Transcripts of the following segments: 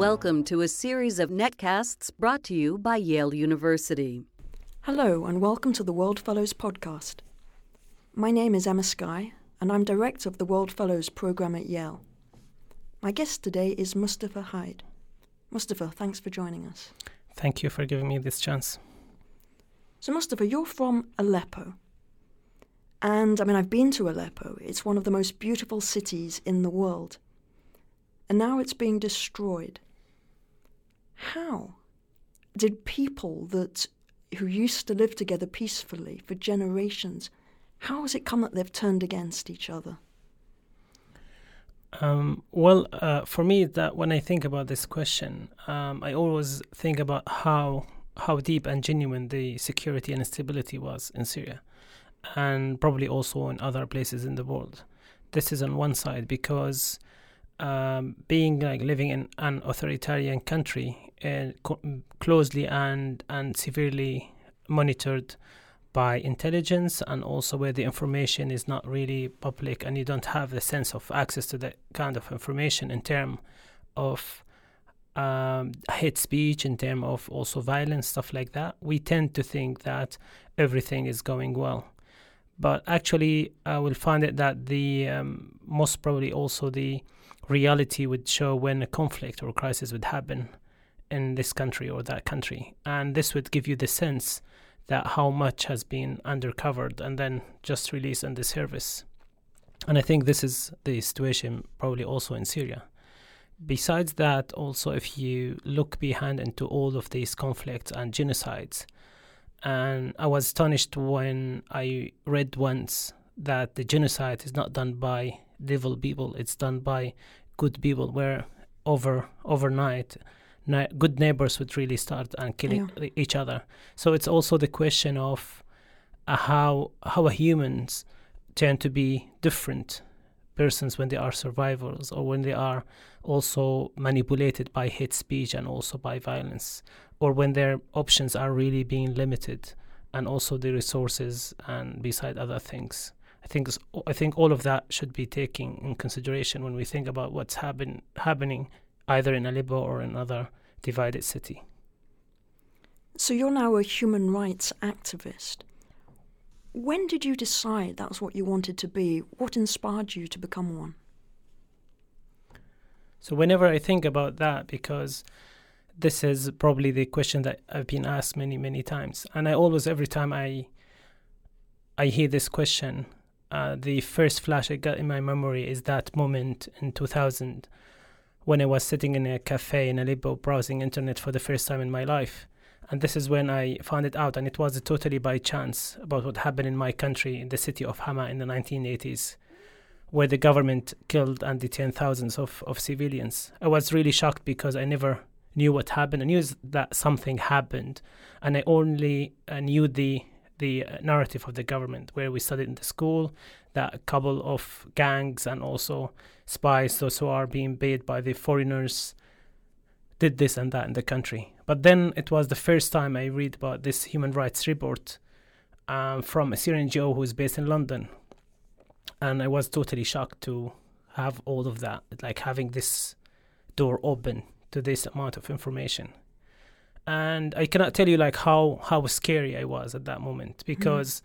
Welcome to a series of netcasts brought to you by Yale University. Hello, and welcome to the World Fellows podcast. My name is Emma Sky, and I'm director of the World Fellows program at Yale. My guest today is Mustafa Haid. Mustafa, thanks for joining us. Thank you for giving me this chance. So, Mustafa, you're from Aleppo. And I mean, I've been to Aleppo. It's one of the most beautiful cities in the world. And now it's being destroyed. How did people that who used to live together peacefully for generations, how has it come that they've turned against each other? Um, well, uh, for me, that when I think about this question, um, I always think about how how deep and genuine the security and stability was in Syria, and probably also in other places in the world. This is on one side because um, being like living in an authoritarian country uh, co- closely and and severely monitored by intelligence and also where the information is not really public and you don't have the sense of access to that kind of information in terms of um, hate speech in terms of also violence stuff like that we tend to think that everything is going well. But actually I will find it that the um, most probably also the reality would show when a conflict or crisis would happen in this country or that country. And this would give you the sense that how much has been undercovered and then just released the service. And I think this is the situation probably also in Syria. Besides that, also, if you look behind into all of these conflicts and genocides, and I was astonished when I read once that the genocide is not done by devil people, it's done by good people, where over overnight na- good neighbors would really start and killing Yeah. each other. So it's also the question of uh, how how humans tend to be different persons when they are survivors or when they are also manipulated by hate speech and also by violence or when their options are really being limited and also the resources and beside other things i think i think all of that should be taken in consideration when we think about what's happen, happening either in aleppo or in other divided city So, you're now a human rights activist. When did you decide that's what you wanted to be? What inspired you to become one? So whenever I think about that, because this is probably the question that I've been asked many, many times, and I always, every time I, I hear this question, uh, the first flash I got in my memory is that moment in 2000 when I was sitting in a cafe in Aleppo browsing internet for the first time in my life. And this is when I found it out, and it was totally by chance about what happened in my country, in the city of Hama in the 1980s where the government killed and detained thousands of, of civilians. I was really shocked because I never knew what happened. I knew that something happened, and I only uh, knew the the uh, narrative of the government, where we studied in the school that a couple of gangs and also spies, those who are being paid by the foreigners, did this and that in the country. But then it was the first time I read about this human rights report um, from a Syrian NGO who is based in London, and I was totally shocked to have all of that, like having this door open to this amount of information. And I cannot tell you like how how scary I was at that moment mm-hmm. because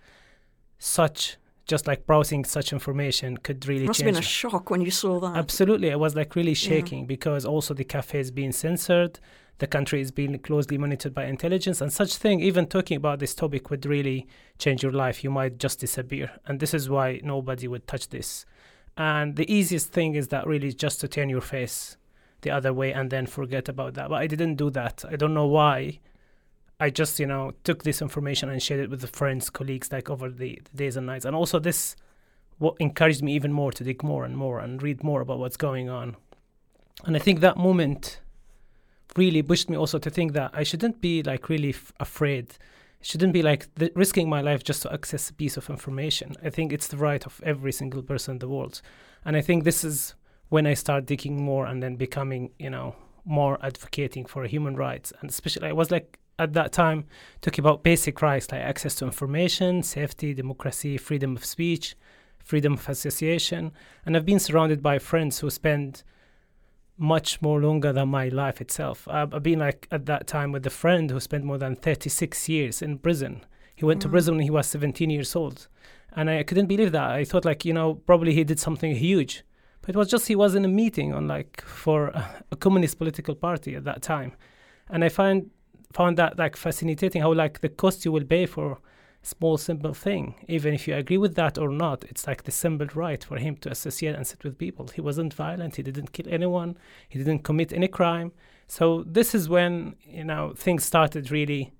such just like browsing such information could really change Must have been a shock when you saw that. Absolutely, I was like really shaking because also the cafe is being censored, the country is being closely monitored by intelligence, and such thing. Even talking about this topic would really change your life. You might just disappear, and this is why nobody would touch this. And the easiest thing is that really just to turn your face the other way and then forget about that. But I didn't do that. I don't know why. I just, you know, took this information and shared it with the friends, colleagues, like over the, the days and nights. And also, this what encouraged me even more to dig more and more and read more about what's going on. And I think that moment really pushed me also to think that I shouldn't be like really f- afraid. Shouldn't be like th- risking my life just to access a piece of information. I think it's the right of every single person in the world. And I think this is when I start digging more and then becoming, you know, more advocating for human rights. And especially, I was like at that time talking about basic rights like access to information, safety, democracy, freedom of speech, freedom of association. And I've been surrounded by friends who spend much more longer than my life itself. I've, been like at that time with a friend who spent more than 36 years in prison. He went to Mm. prison when he was 17 years old. And I couldn't believe that. I thought like, you know, probably he did something huge. But it was just he was in a meeting on like for a, communist political party at that time. And I find found that like fascinating how like the cost you will pay for small simple thing even if you agree with that or not it's like the simple right for him to associate and sit with people. He wasn't violent he didn't kill anyone he didn't commit any crime. So this is when you know things started really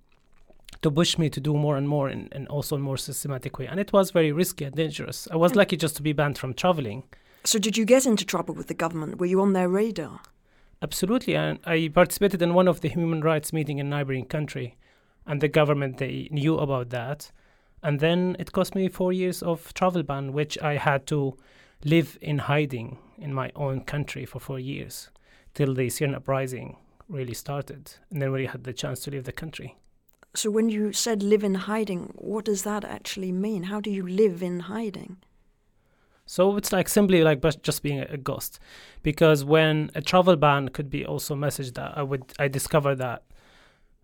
to push me to do more and more in, and also in more systematic way. And it was very risky and dangerous. I was Hmm. lucky just to be banned from traveling So, did you get into trouble with the government? Were you on their radar? Absolutely, and I participated in one of the human rights meeting in neighboring country, and the government they knew about that, and then it cost me four years of travel ban, which I had to live in hiding in my own country for four years, till the Syrian uprising really started, and then we had the chance to leave the country. So, when you said live in hiding, what does that actually mean? How do you live in hiding? So it's like simply like just being a, ghost, because when a travel ban could be also message that I would I discovered that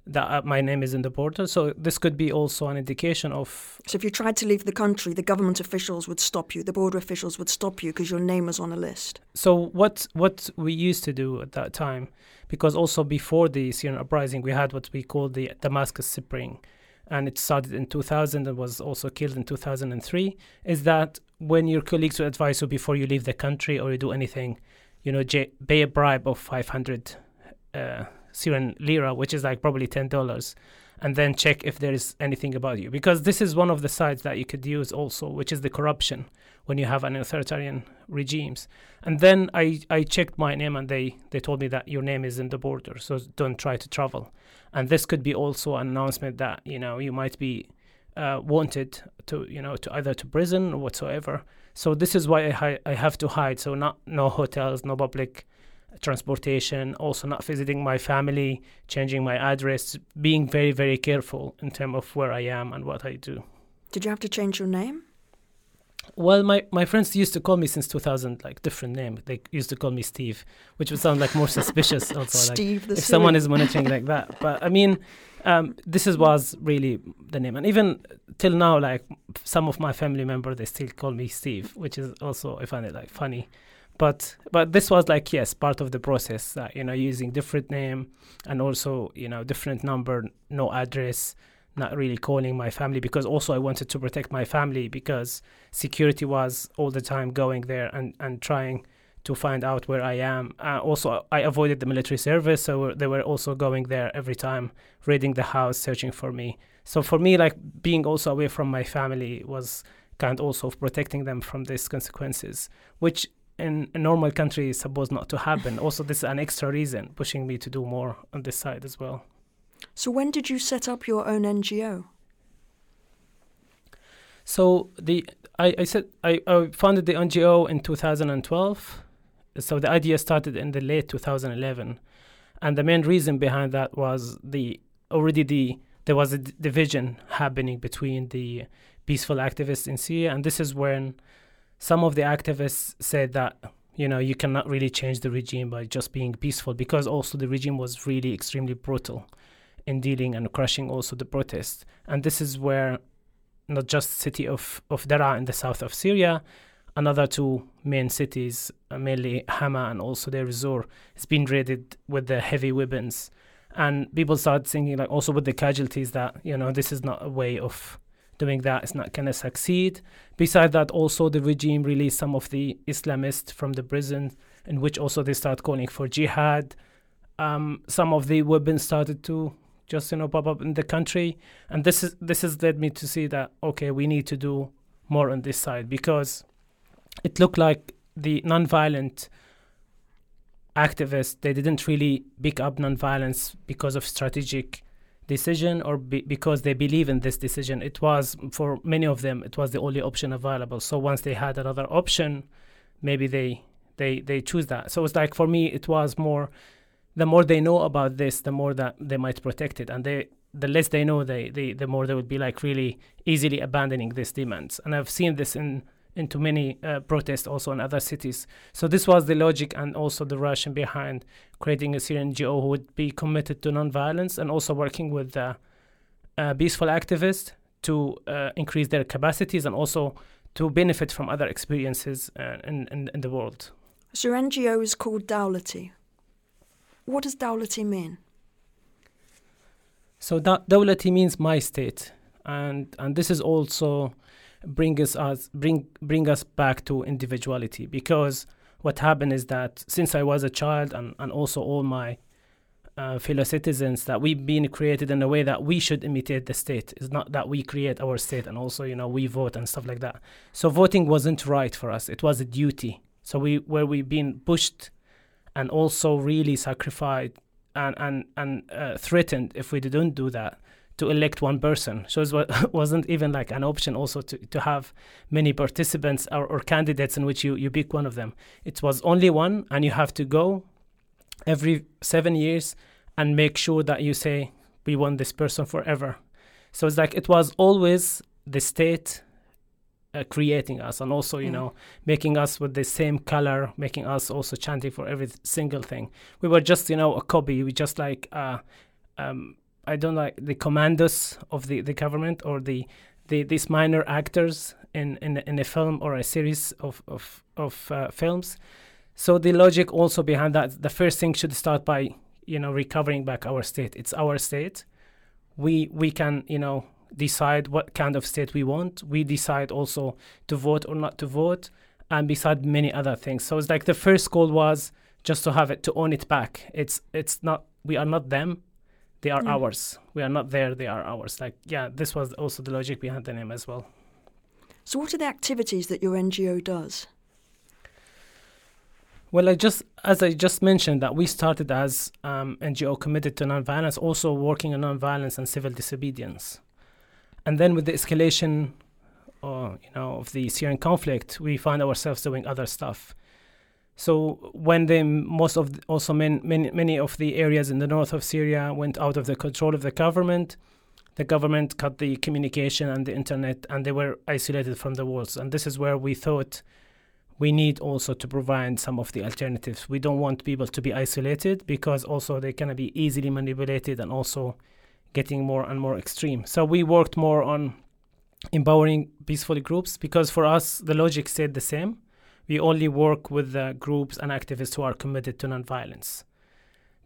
that uh, my name is in the border. So this could be also an indication of So, if you tried to leave the country, the government officials would stop you, the border officials would stop you because your name was on a list. so what what we used to do at that time, because also before the Syrian uprising we had what we call the Damascus Spring, and it started in 2000 and was also killed in 2003. Is that when your colleagues will advise you before you leave the country or you do anything, you know, j- pay a bribe of 500 uh, Syrian lira, which is like probably ten dollars, and then check if there is anything about you, because this is one of the sides that you could use also, which is the corruption when you have an authoritarian regimes. And then I, I checked my name and they, they told me that your name is in the border, so don't try to travel. And this could be also an announcement that you know you might be uh, wanted to you know to either to prison or whatsoever. So this is why I hi- I have to hide. So not no hotels, no public transportation, also not visiting my family, changing my address, being very very careful in terms of where I am and what I do. Did you have to change your name? Well, my, my friends used to call me since 2000 like different name. They used to call me Steve, which would sound like more suspicious. Also, like Steve the if someone is monitoring like that. But I mean, um, this is was really the name, and even till now, like some of my family members, they still call me Steve, which is also I find it like funny. But but this was like yes, part of the process. That you know, using different name and also you know different number, no address, not really calling my family because also I wanted to protect my family because security was all the time going there and and trying to find out where I am. Uh, also, I avoided the military service, so they were also going there every time, raiding the house, searching for me. So for me, like being also away from my family was kind also of protecting them from these consequences, which in a normal country is supposed not to happen. also, this is an extra reason pushing me to do more on this side as well. So, when did you set up your own NGO? So the I, I said I, I founded the NGO in 2012. So the idea started in the late 2011, and the main reason behind that was the already the there was a d- division happening between the peaceful activists in Syria, and this is when some of the activists said that you know you cannot really change the regime by just being peaceful because also the regime was really extremely brutal in dealing and crushing also the protests, and this is where not just city of, of Daraa in the south of Syria, another two main cities, uh, mainly Hama and also Deir ez-Zor, has been raided with the heavy weapons. And people started thinking, like, also with the casualties, that, you know, this is not a way of doing that is not going to succeed. Besides that, also the regime released some of the Islamists from the prison, in which also they start calling for jihad. Um, some of the weapons started to just you know pop up in the country and this is this has led me to see that okay we need to do more on this side because it looked like the nonviolent activists they didn't really pick up nonviolence because of strategic decision or be, because they believe in this decision. It was for many of them it was the only option available. So once they had another option maybe they they they choose that. So it's like for me it was more the more they know about this, the more that they might protect it, and they the less they know, they, they the more they would be like really easily abandoning these demands. And I've seen this in into many uh, protests also in other cities. So this was the logic and also the rationale behind creating a Syrian NGO who would be committed to nonviolence and also working with uh, uh, peaceful activists to uh, increase their capacities and also to benefit from other experiences uh, in, in, in the world. So your NGO is called Dawlati. What does Dawlati mean? So da- Dawlati means my state, and and this is also bring us, us bring bring us back to individuality because what happened is that since I was a child and, and also all my uh, fellow citizens that we've been created in a way that we should imitate the state. It's not that we create our state and also you know we vote and stuff like that. So voting wasn't right for us. It was a duty. So we where we've been pushed and also really sacrificed and and and uh, threatened if we didn't do that to elect one person. So it wasn't even like an option also to, to have many participants or, or candidates in which you, you pick one of them. It was only one, and you have to go every seven years and make sure that you say, we want this person forever. So it's like it was always the state uh, creating us and also, you mm. know, making us with the same color, making us also chanting for every single thing. We were just, you know, a copy. We just like, uh, um, I don't like the commandos of the, the government or the, the these minor actors in, in, in a film or a series of, of, of uh, films. So the logic also behind that, the first thing should start by, you know, recovering back our state. It's our state. We, we can, you know, decide what kind of state we want. We decide also to vote or not to vote, and beside many other things. So it's like the first goal was just to have it to own it back. It's it's not we are not them, they are ours. We are not there, they are ours. Like yeah, this was also the logic behind the name as well. So what are the activities that your NGO does? Well, I just as I just mentioned that we started as um, NGO committed to nonviolence, also working on nonviolence and civil disobedience and then with the escalation uh, you know of the Syrian conflict we find ourselves doing other stuff so when the most of the, also many, many many of the areas in the north of Syria went out of the control of the government the government cut the communication and the internet and they were isolated from the world and this is where we thought we need also to provide some of the alternatives we don't want people to be isolated because also they can be easily manipulated and also getting more and more extreme. So we worked more on empowering peaceful groups because for us the logic stayed the same. We only work with the groups and activists who are committed to nonviolence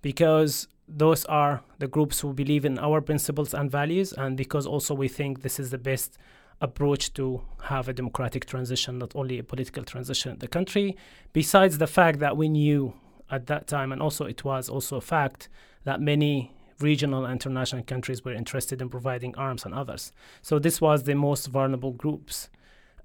because those are the groups who believe in our principles and values, and because also we think this is the best approach to have a democratic transition, not only a political transition in the country. Besides the fact that we knew at that time, and also it was also a fact that many regional and international countries were interested in providing arms and others. So this was the most vulnerable groups.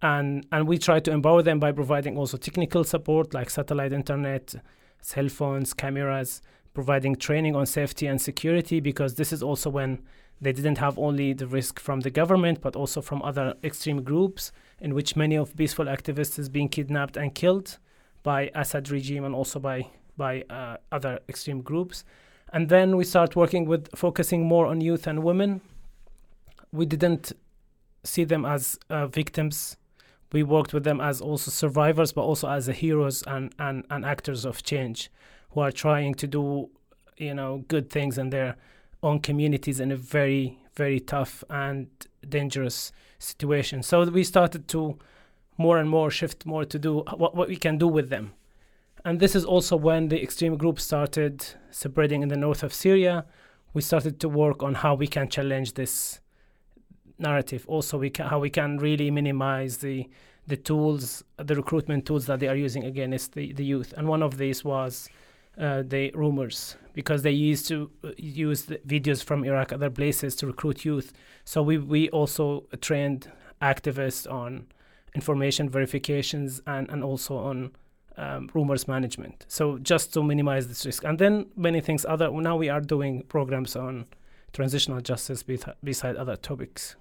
And, and we try to empower them by providing also technical support like satellite internet, cell phones, cameras, providing training on safety and security because this is also when they didn't have only the risk from the government but also from other extreme groups in which many of peaceful activists is being kidnapped and killed by Assad regime and also by by uh, other extreme groups and then we start working with focusing more on youth and women. We didn't see them as uh, victims. We worked with them as also survivors, but also as the heroes and, and, and actors of change who are trying to do, you know, good things in their own communities in a very, very tough and dangerous situation. So we started to more and more shift more to do what, what we can do with them and this is also when the extreme groups started spreading in the north of Syria. We started to work on how we can challenge this narrative. Also, we how we can really minimize the the tools, the recruitment tools that they are using against the, the youth. And one of these was uh, the rumors, because they used to uh, use videos from Iraq, other places, to recruit youth. So we we also trained activists on information verifications and, and also on um, rumors management. So just to minimize this risk, and then many things other. Now we are doing programs on transitional justice beside other topics.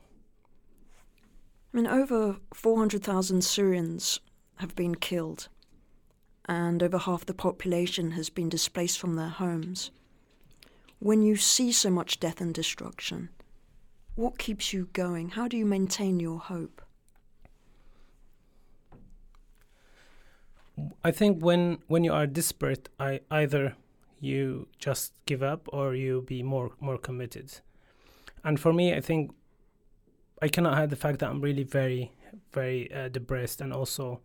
I mean, over 400,000 Syrians have been killed, and over half the population has been displaced from their homes. When you see so much death and destruction, what keeps you going? How do you maintain your hope? I think when when you are desperate, I either you just give up or you be more more committed. And for me, I think I cannot hide the fact that I'm really very very uh, depressed and also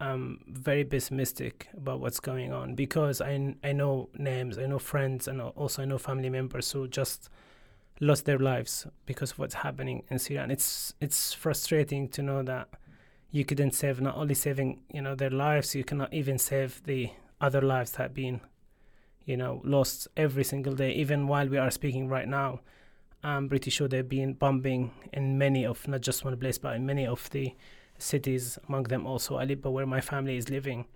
um, very pessimistic about what's going on because I I know names, I know friends, and also I know family members who just lost their lives because of what's happening in Syria, and it's it's frustrating to know that you couldn't save not only saving you know their lives, you cannot even save the other lives that have been you know lost every single day. Even while we are speaking right now, I'm pretty sure they've been bombing in many of not just one place, but in many of the cities, among them also Aleppo, where my family is living.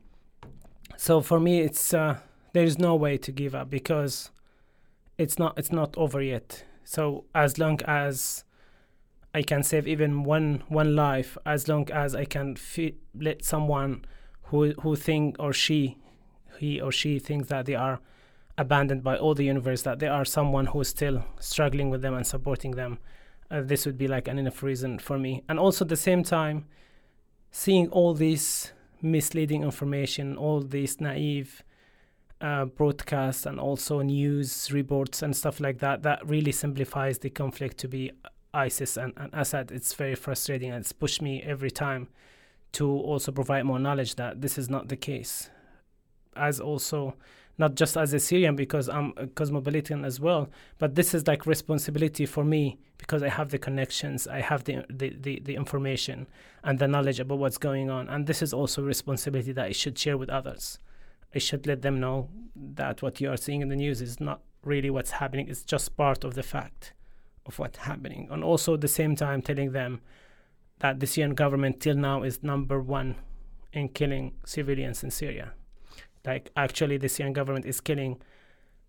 So for me, it's uh, there is no way to give up because it's not it's not over yet. So as long as I can save even one one life, as long as I can let someone who who think or she he or she thinks that they are abandoned by all the universe, that there are someone who is still struggling with them and supporting them, uh, this would be like an enough reason for me. And also at the same time, seeing all this misleading information, all these naive uh, broadcasts, and also news reports and stuff like that, that really simplifies the conflict to be ISIS and, and Assad. It's very frustrating and it's pushed me every time to also provide more knowledge that this is not the case. As also not just as a Syrian because I'm a cosmopolitan as well, but this is like responsibility for me because I have the connections, I have the, the, the, the, information and the knowledge about what's going on. And this is also responsibility that I should share with others. I should let them know that what you are seeing in the news is not really what's happening, it's just part of the fact of what's happening. And also at the same time telling them that the Syrian government till now is number one in killing civilians in Syria like actually the Syrian government is killing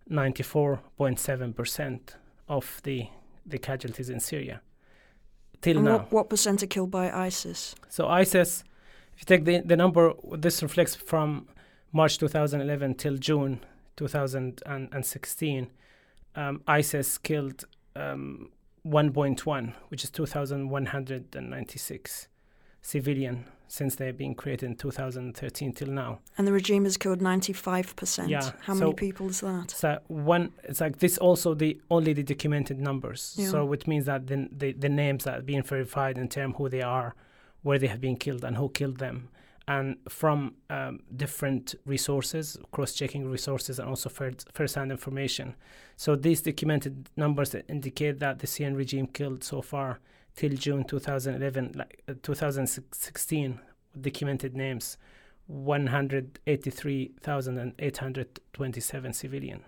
94.7% of the the casualties in Syria till and now. What, what percent are killed by ISIS? So ISIS, if you take the, the number, this reflects from March 2011 till June 2016. Um, ISIS killed um, 1.1, which is 2,196 civilian since they've been created in 2013 till now. And the regime has killed 95%. Yeah. How so, many people is that? So one, it's like this also the only the documented numbers. Yeah. So which means that the, the, the names that are being verified in terms who they are, where they have been killed, and who killed them. And from um, different resources, cross-checking resources, and also first-hand information. So these documented numbers indicate that the Syrian regime killed so far till June 2011, like uh, 2016, documented names 183,827 civilian.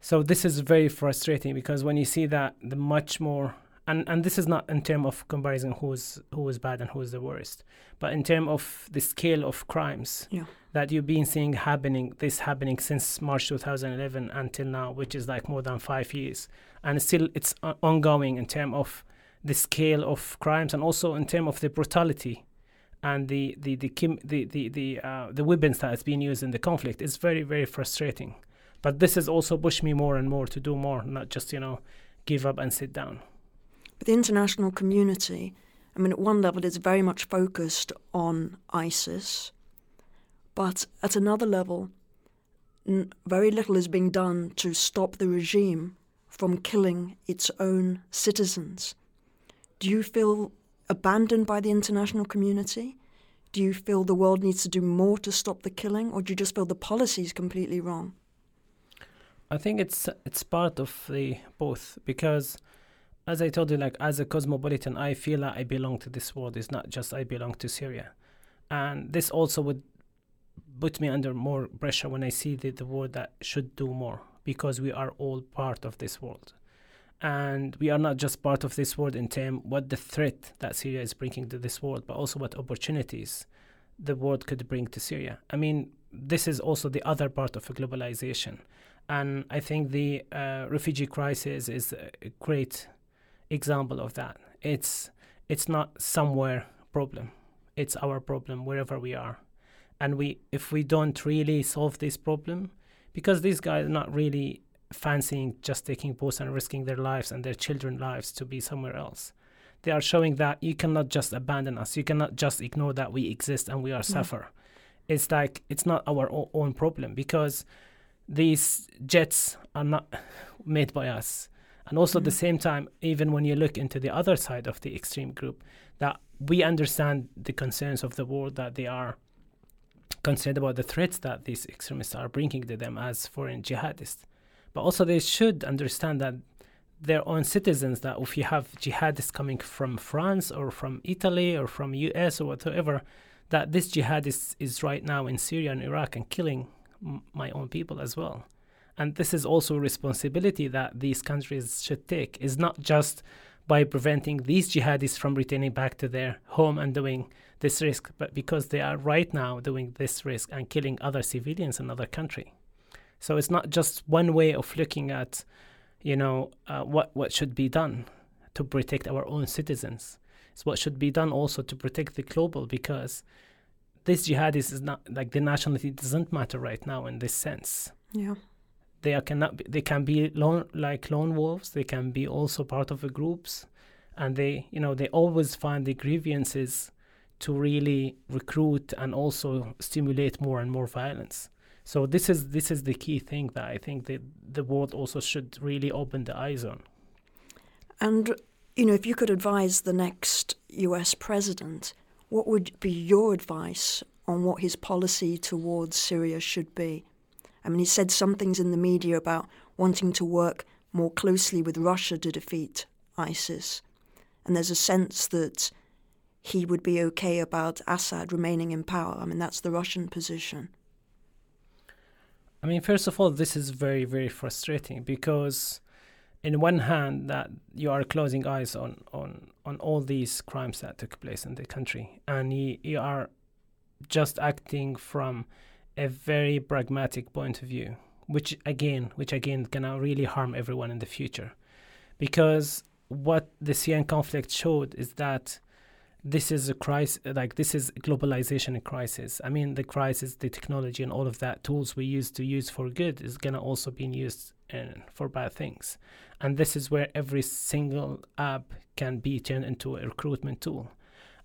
So this is very frustrating because when you see that the much more and, and this is not in terms of comparison who's who is bad and who is the worst, but in terms of the scale of crimes yeah. that you've been seeing happening, this happening since March 2011 until now, which is like more than five years, and still it's ongoing in terms of the scale of crimes and also in terms of the brutality and the the the the the the, uh, the weapons that has been used in the conflict is very very frustrating. But this has also pushed me more and more to do more, not just you know give up and sit down. But the international community, I mean, at one level, it's very much focused on ISIS, but at another level, n- very little is being done to stop the regime from killing its own citizens. Do you feel abandoned by the international community? Do you feel the world needs to do more to stop the killing, or do you just feel the policy is completely wrong? I think it's it's part of the both because, as I told you, like as a cosmopolitan, I feel like I belong to this world. It's not just I belong to Syria, and this also would put me under more pressure when I see the, the world that should do more because we are all part of this world and we are not just part of this world in terms what the threat that Syria is bringing to this world, but also what opportunities the world could bring to Syria. I mean, this is also the other part of globalization, and I think the uh, refugee crisis is a great example of that. It's it's not somewhere problem; it's our problem wherever we are, and we if we don't really solve this problem, because these guys are not really fancying just taking boats and risking their lives and their children's lives to be somewhere else. They are showing that you cannot just abandon us. You cannot just ignore that we exist and we are mm. suffer. it's like it's not our own problem because these jets are not made by us. And also at the Mhm. same time, even when you look into the other side of the extreme group, that we understand the concerns of the world that they are concerned about the threats that these extremists are bringing to them as foreign jihadists. But also they should understand that their own citizens that if you have jihadists coming from France or from Italy or from US or whatever, that this jihadist is right now in Syria and Iraq and killing m- my own people as well. And this is also a responsibility that these countries should take. Is not just by preventing these jihadists from returning back to their home and doing this risk, but because they are right now doing this risk and killing other civilians in other country. So it's not just one way of looking at, you know, uh, what what should be done to protect our own citizens. It's what should be done also to protect the global because this jihadist is not like the nationality doesn't matter right now in this sense Yeah. they are cannot be, they can be lone like lone wolves they can be also part of the groups and they you know they always find the grievances to really recruit and also stimulate more and more violence so this is this is the key thing that i think that the world also should really open the eyes on And, you know, if you could advise the next US president, what would be your advice on what his policy towards Syria should be? I mean, he said some things in the media about wanting to work more closely with Russia to defeat ISIS. And there's a sense that he would be okay about Assad remaining in power. I mean, that's the Russian position. I mean, first of all, this is very, very frustrating because, in one hand, that you are closing eyes on on on all these crimes that took place in the country, and you, you are just acting from a very pragmatic point of view, which again, which again, can really harm everyone in the future, because what the Syrian conflict showed is that this is a crisis like this is globalization a crisis. I mean the crisis the technology and all of that tools we use to use for good is going to also be used uh, for bad things. And this is where every single app can be turned into a recruitment tool.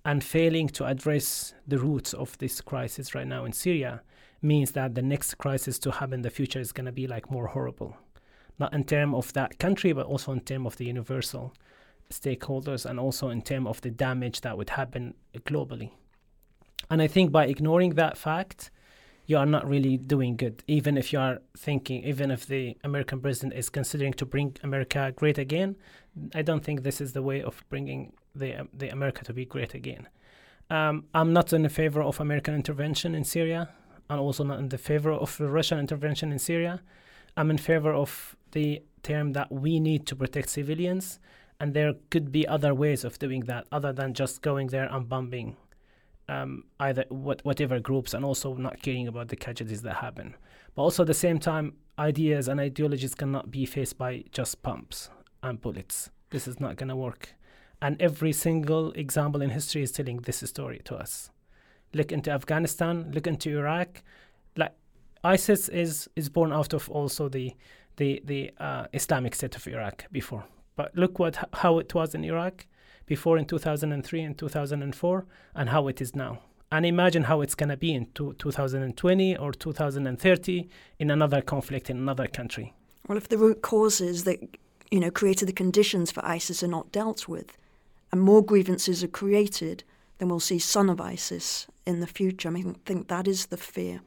And failing to address the roots of this crisis right now in syria means that the next crisis to happen in the future is going to be like more horrible. Not in terms of that country but also in terms of the universal stakeholders and also in terms of the damage that would happen globally. And I think by ignoring that fact, you are not really doing good. Even if you are thinking, even if the American president is considering to bring America great again, I don't think this is the way of bringing the um, the America to be great again. Um, I'm not in favor of American intervention in Syria, and also not in the favor of Russian intervention in Syria. I'm in favor of the term that we need to protect civilians and there could be other ways of doing that other than just going there and bombing um, either what, whatever groups and also not caring about the casualties that happen. But also at the same time, ideas and ideologies cannot be faced by just pumps and bullets. This is not going to work. And every single example in history is telling this story to us. Look into Afghanistan, look into Iraq. Like ISIS is, is born out of also the the the uh, Islamic State of Iraq before. But look what how it was in Iraq before in 2003 and 2004 and how it is now. And imagine how it's going to be in two, 2020 or 2030 in another conflict in another country. Well, if the root causes that you know created the conditions for ISIS are not dealt with, and more grievances are created, then we'll see son of ISIS in the future. I mean, I think that is the fear.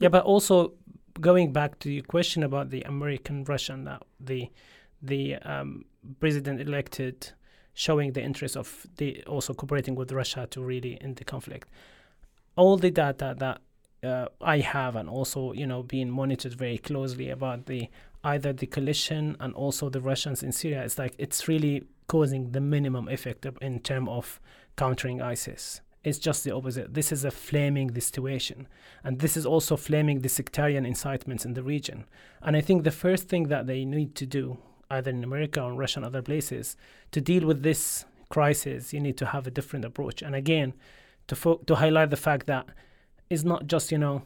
Yeah, but also going back to your question about the American Russian, that the the um, president elected showing the interest of the also cooperating with Russia to really end the conflict. All the data that uh, I have and also you know being monitored very closely about the either the coalition and also the Russians in Syria it's like it's really causing the minimum effect in terms of countering ISIS. It's just the opposite. This is a flaming the situation, and this is also flaming the sectarian incitements in the region. And I think the first thing that they need to do either in America or Russia and other places, to deal with this crisis, you need to have a different approach. And again, to fo- to highlight the fact that it's not just you know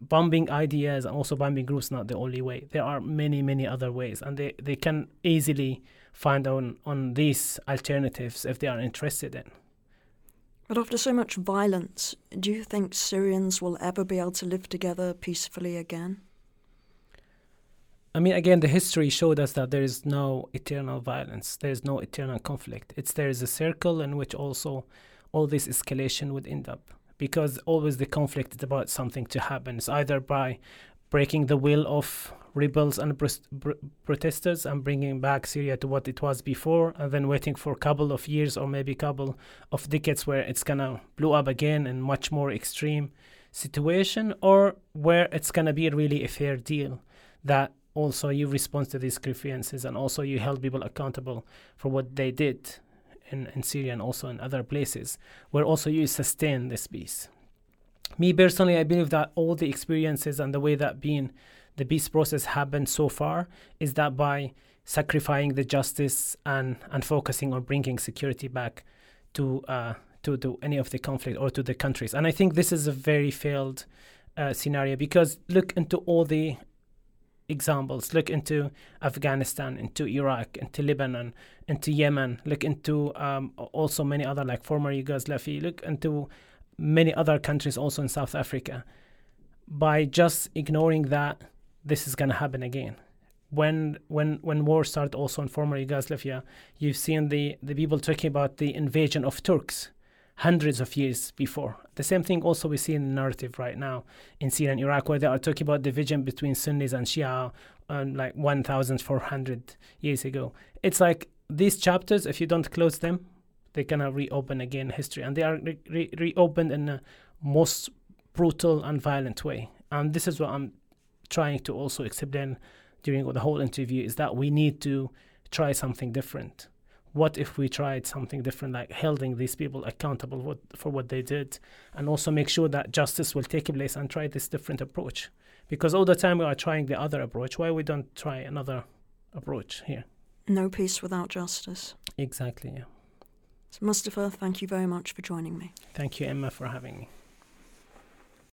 bombing ideas and also bombing groups not the only way. There are many many other ways, and they, they can easily find on on these alternatives if they are interested in. But after so much violence, do you think Syrians will ever be able to live together peacefully again? I mean, again, the history showed us that there is no eternal violence. There is no eternal conflict. It's there is a circle in which also all this escalation would end up because always the conflict is about something to happen. It's either by breaking the will of rebels and protesters and bringing back Syria to what it was before, and then waiting for a couple of years or maybe a couple of decades where it's gonna blow up again in much more extreme situation, or where it's gonna be really a fair deal that also you respond to these grievances and also you held people accountable for what they did in, in Syria and also in other places, where also you sustain this peace. Me personally, I believe that all the experiences and the way that being the peace process happened so far is that by sacrificing the justice and, and focusing on bringing security back to uh, to, to any of the conflict or to the countries. And I think this is a very failed uh, scenario because look into all the examples. Look into Afghanistan, into Iraq, into Lebanon, into Yemen. Look into um, also many other like former Yugoslavia. Look into many other countries also in South Africa. By just ignoring that, this is going to happen again. When when when war started also in former Yugoslavia, you've seen the the people talking about the invasion of Turks hundreds of years before. The same thing also we see in the narrative right now in Syria and Iraq, where they are talking about division between Sunnis and Shia um, like 1,400 years ago. It's like these chapters, if you don't close them, they of reopen again history, and they are re- re- reopened in the most brutal and violent way. And this is what I'm trying to also explain during the whole interview is that we need to try something different what if we tried something different, like holding these people accountable what, for what they did, and also make sure that justice will take place and try this different approach? Because all the time we are trying the other approach. Why we don't try another approach here? No peace without justice. Exactly. Yeah. So Mustafa, thank you very much for joining me. Thank you, Emma, for having me.